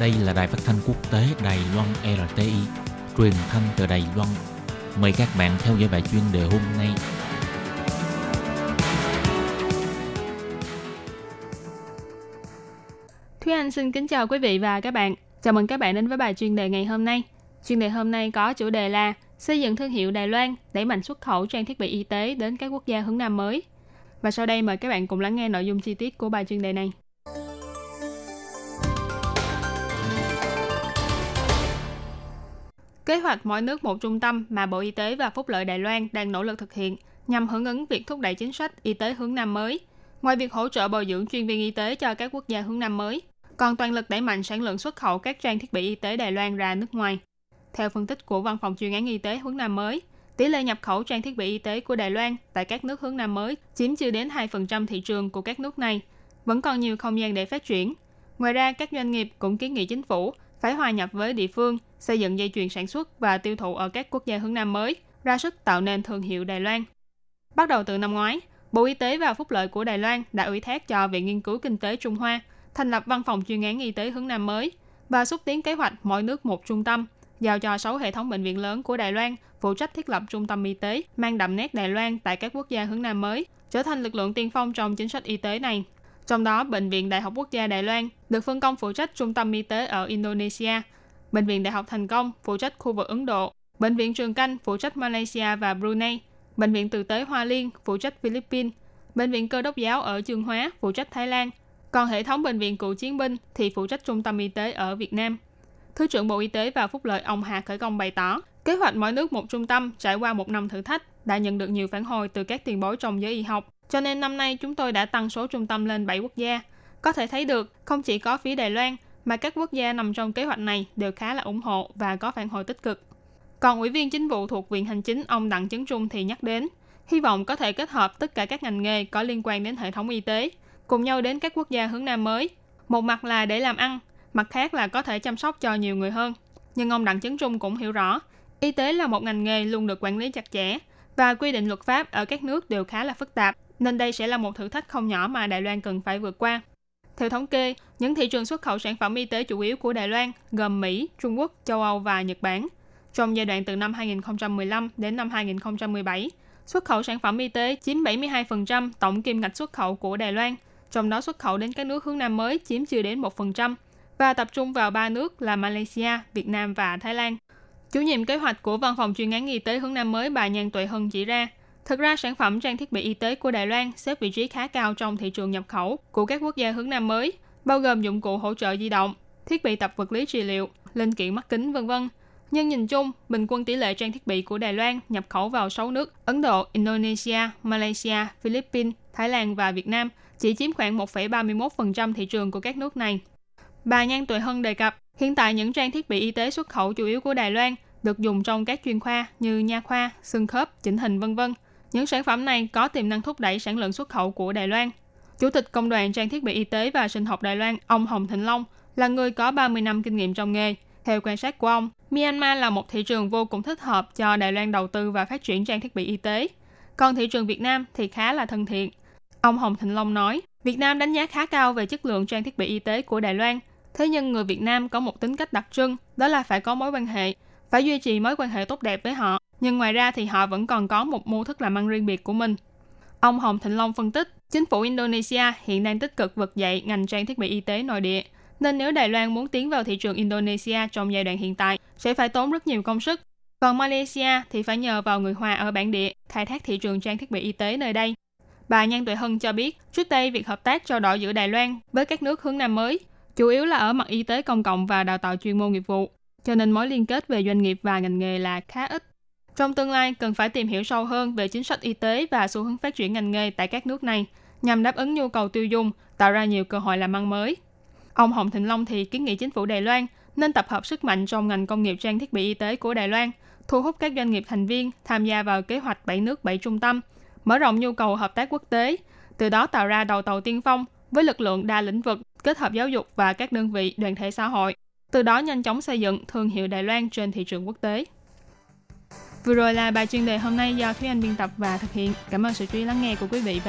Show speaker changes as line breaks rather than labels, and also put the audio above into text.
Đây là đài phát thanh quốc tế Đài Loan RTI, truyền thanh từ Đài Loan. Mời các bạn theo dõi bài chuyên đề hôm nay.
Thúy Anh xin kính chào quý vị và các bạn. Chào mừng các bạn đến với bài chuyên đề ngày hôm nay. Chuyên đề hôm nay có chủ đề là xây dựng thương hiệu Đài Loan, đẩy mạnh xuất khẩu trang thiết bị y tế đến các quốc gia hướng Nam mới. Và sau đây mời các bạn cùng lắng nghe nội dung chi tiết của bài chuyên đề này. Kế hoạch mỗi nước một trung tâm mà Bộ Y tế và Phúc lợi Đài Loan đang nỗ lực thực hiện nhằm hưởng ứng việc thúc đẩy chính sách y tế hướng Nam mới. Ngoài việc hỗ trợ bồi dưỡng chuyên viên y tế cho các quốc gia hướng Nam mới, còn toàn lực đẩy mạnh sản lượng xuất khẩu các trang thiết bị y tế Đài Loan ra nước ngoài. Theo phân tích của Văn phòng chuyên án y tế hướng Nam mới, tỷ lệ nhập khẩu trang thiết bị y tế của Đài Loan tại các nước hướng Nam mới chiếm chưa đến 2% thị trường của các nước này, vẫn còn nhiều không gian để phát triển. Ngoài ra, các doanh nghiệp cũng kiến nghị chính phủ phải hòa nhập với địa phương, xây dựng dây chuyền sản xuất và tiêu thụ ở các quốc gia hướng Nam mới, ra sức tạo nên thương hiệu Đài Loan. Bắt đầu từ năm ngoái, Bộ Y tế và Phúc lợi của Đài Loan đã ủy thác cho Viện Nghiên cứu Kinh tế Trung Hoa thành lập văn phòng chuyên án y tế hướng Nam mới và xúc tiến kế hoạch mỗi nước một trung tâm, giao cho 6 hệ thống bệnh viện lớn của Đài Loan phụ trách thiết lập trung tâm y tế mang đậm nét Đài Loan tại các quốc gia hướng Nam mới, trở thành lực lượng tiên phong trong chính sách y tế này. Trong đó, Bệnh viện Đại học Quốc gia Đài Loan được phân công phụ trách trung tâm y tế ở Indonesia, Bệnh viện Đại học Thành Công phụ trách khu vực Ấn Độ, Bệnh viện Trường Canh phụ trách Malaysia và Brunei, Bệnh viện Tử tế Hoa Liên phụ trách Philippines, Bệnh viện Cơ đốc giáo ở Chương Hóa phụ trách Thái Lan, còn hệ thống bệnh viện cựu chiến binh thì phụ trách trung tâm y tế ở Việt Nam. Thứ trưởng Bộ Y tế và Phúc lợi ông Hà Khởi Công bày tỏ, kế hoạch mỗi nước một trung tâm trải qua một năm thử thách đã nhận được nhiều phản hồi từ các tiền bối trong giới y học. Cho nên năm nay chúng tôi đã tăng số trung tâm lên 7 quốc gia. Có thể thấy được, không chỉ có phía Đài Loan, mà các quốc gia nằm trong kế hoạch này đều khá là ủng hộ và có phản hồi tích cực. Còn Ủy viên Chính vụ thuộc Viện Hành Chính ông Đặng Chấn Trung thì nhắc đến, hy vọng có thể kết hợp tất cả các ngành nghề có liên quan đến hệ thống y tế, cùng nhau đến các quốc gia hướng Nam mới. Một mặt là để làm ăn, mặt khác là có thể chăm sóc cho nhiều người hơn. Nhưng ông Đặng Chấn Trung cũng hiểu rõ, y tế là một ngành nghề luôn được quản lý chặt chẽ và quy định luật pháp ở các nước đều khá là phức tạp, nên đây sẽ là một thử thách không nhỏ mà Đài Loan cần phải vượt qua. Theo thống kê, những thị trường xuất khẩu sản phẩm y tế chủ yếu của Đài Loan gồm Mỹ, Trung Quốc, châu Âu và Nhật Bản. Trong giai đoạn từ năm 2015 đến năm 2017, xuất khẩu sản phẩm y tế chiếm 72% tổng kim ngạch xuất khẩu của Đài Loan, trong đó xuất khẩu đến các nước hướng Nam mới chiếm chưa đến 1% và tập trung vào ba nước là Malaysia, Việt Nam và Thái Lan. Chủ nhiệm kế hoạch của Văn phòng chuyên án y tế hướng Nam mới bà Nhan Tuệ Hân chỉ ra, thực ra sản phẩm trang thiết bị y tế của Đài Loan xếp vị trí khá cao trong thị trường nhập khẩu của các quốc gia hướng Nam mới, bao gồm dụng cụ hỗ trợ di động, thiết bị tập vật lý trị liệu, linh kiện mắt kính vân vân. Nhưng nhìn chung, bình quân tỷ lệ trang thiết bị của Đài Loan nhập khẩu vào 6 nước Ấn Độ, Indonesia, Malaysia, Philippines, Thái Lan và Việt Nam chỉ chiếm khoảng 1,31% thị trường của các nước này. Bà Nhan Tuệ Hân đề cập, hiện tại những trang thiết bị y tế xuất khẩu chủ yếu của Đài Loan được dùng trong các chuyên khoa như nha khoa, xương khớp, chỉnh hình vân vân. Những sản phẩm này có tiềm năng thúc đẩy sản lượng xuất khẩu của Đài Loan. Chủ tịch Công đoàn Trang thiết bị y tế và sinh học Đài Loan, ông Hồng Thịnh Long, là người có 30 năm kinh nghiệm trong nghề. Theo quan sát của ông, Myanmar là một thị trường vô cùng thích hợp cho Đài Loan đầu tư và phát triển trang thiết bị y tế. Còn thị trường Việt Nam thì khá là thân thiện. Ông Hồng Thịnh Long nói, Việt Nam đánh giá khá cao về chất lượng trang thiết bị y tế của Đài Loan. Thế nhưng người Việt Nam có một tính cách đặc trưng, đó là phải có mối quan hệ, phải duy trì mối quan hệ tốt đẹp với họ. Nhưng ngoài ra thì họ vẫn còn có một mô thức làm ăn riêng biệt của mình. Ông Hồng Thịnh Long phân tích, chính phủ Indonesia hiện đang tích cực vực dậy ngành trang thiết bị y tế nội địa. Nên nếu Đài Loan muốn tiến vào thị trường Indonesia trong giai đoạn hiện tại, sẽ phải tốn rất nhiều công sức. Còn Malaysia thì phải nhờ vào người Hoa ở bản địa khai thác thị trường trang thiết bị y tế nơi đây. Bà Nhan Tuệ Hân cho biết, trước đây việc hợp tác trao đổi giữa Đài Loan với các nước hướng Nam mới chủ yếu là ở mặt y tế công cộng và đào tạo chuyên môn nghiệp vụ, cho nên mối liên kết về doanh nghiệp và ngành nghề là khá ít. Trong tương lai, cần phải tìm hiểu sâu hơn về chính sách y tế và xu hướng phát triển ngành nghề tại các nước này, nhằm đáp ứng nhu cầu tiêu dùng, tạo ra nhiều cơ hội làm ăn mới. Ông Hồng Thịnh Long thì kiến nghị chính phủ Đài Loan nên tập hợp sức mạnh trong ngành công nghiệp trang thiết bị y tế của Đài Loan, thu hút các doanh nghiệp thành viên tham gia vào kế hoạch 7 nước 7 trung tâm, mở rộng nhu cầu hợp tác quốc tế, từ đó tạo ra đầu tàu tiên phong với lực lượng đa lĩnh vực, kết hợp giáo dục và các đơn vị đoàn thể xã hội, từ đó nhanh chóng xây dựng thương hiệu Đài Loan trên thị trường quốc tế. Vừa rồi là bài chuyên đề hôm nay do Thúy Anh biên tập và thực hiện. Cảm ơn sự chú ý lắng nghe của quý vị và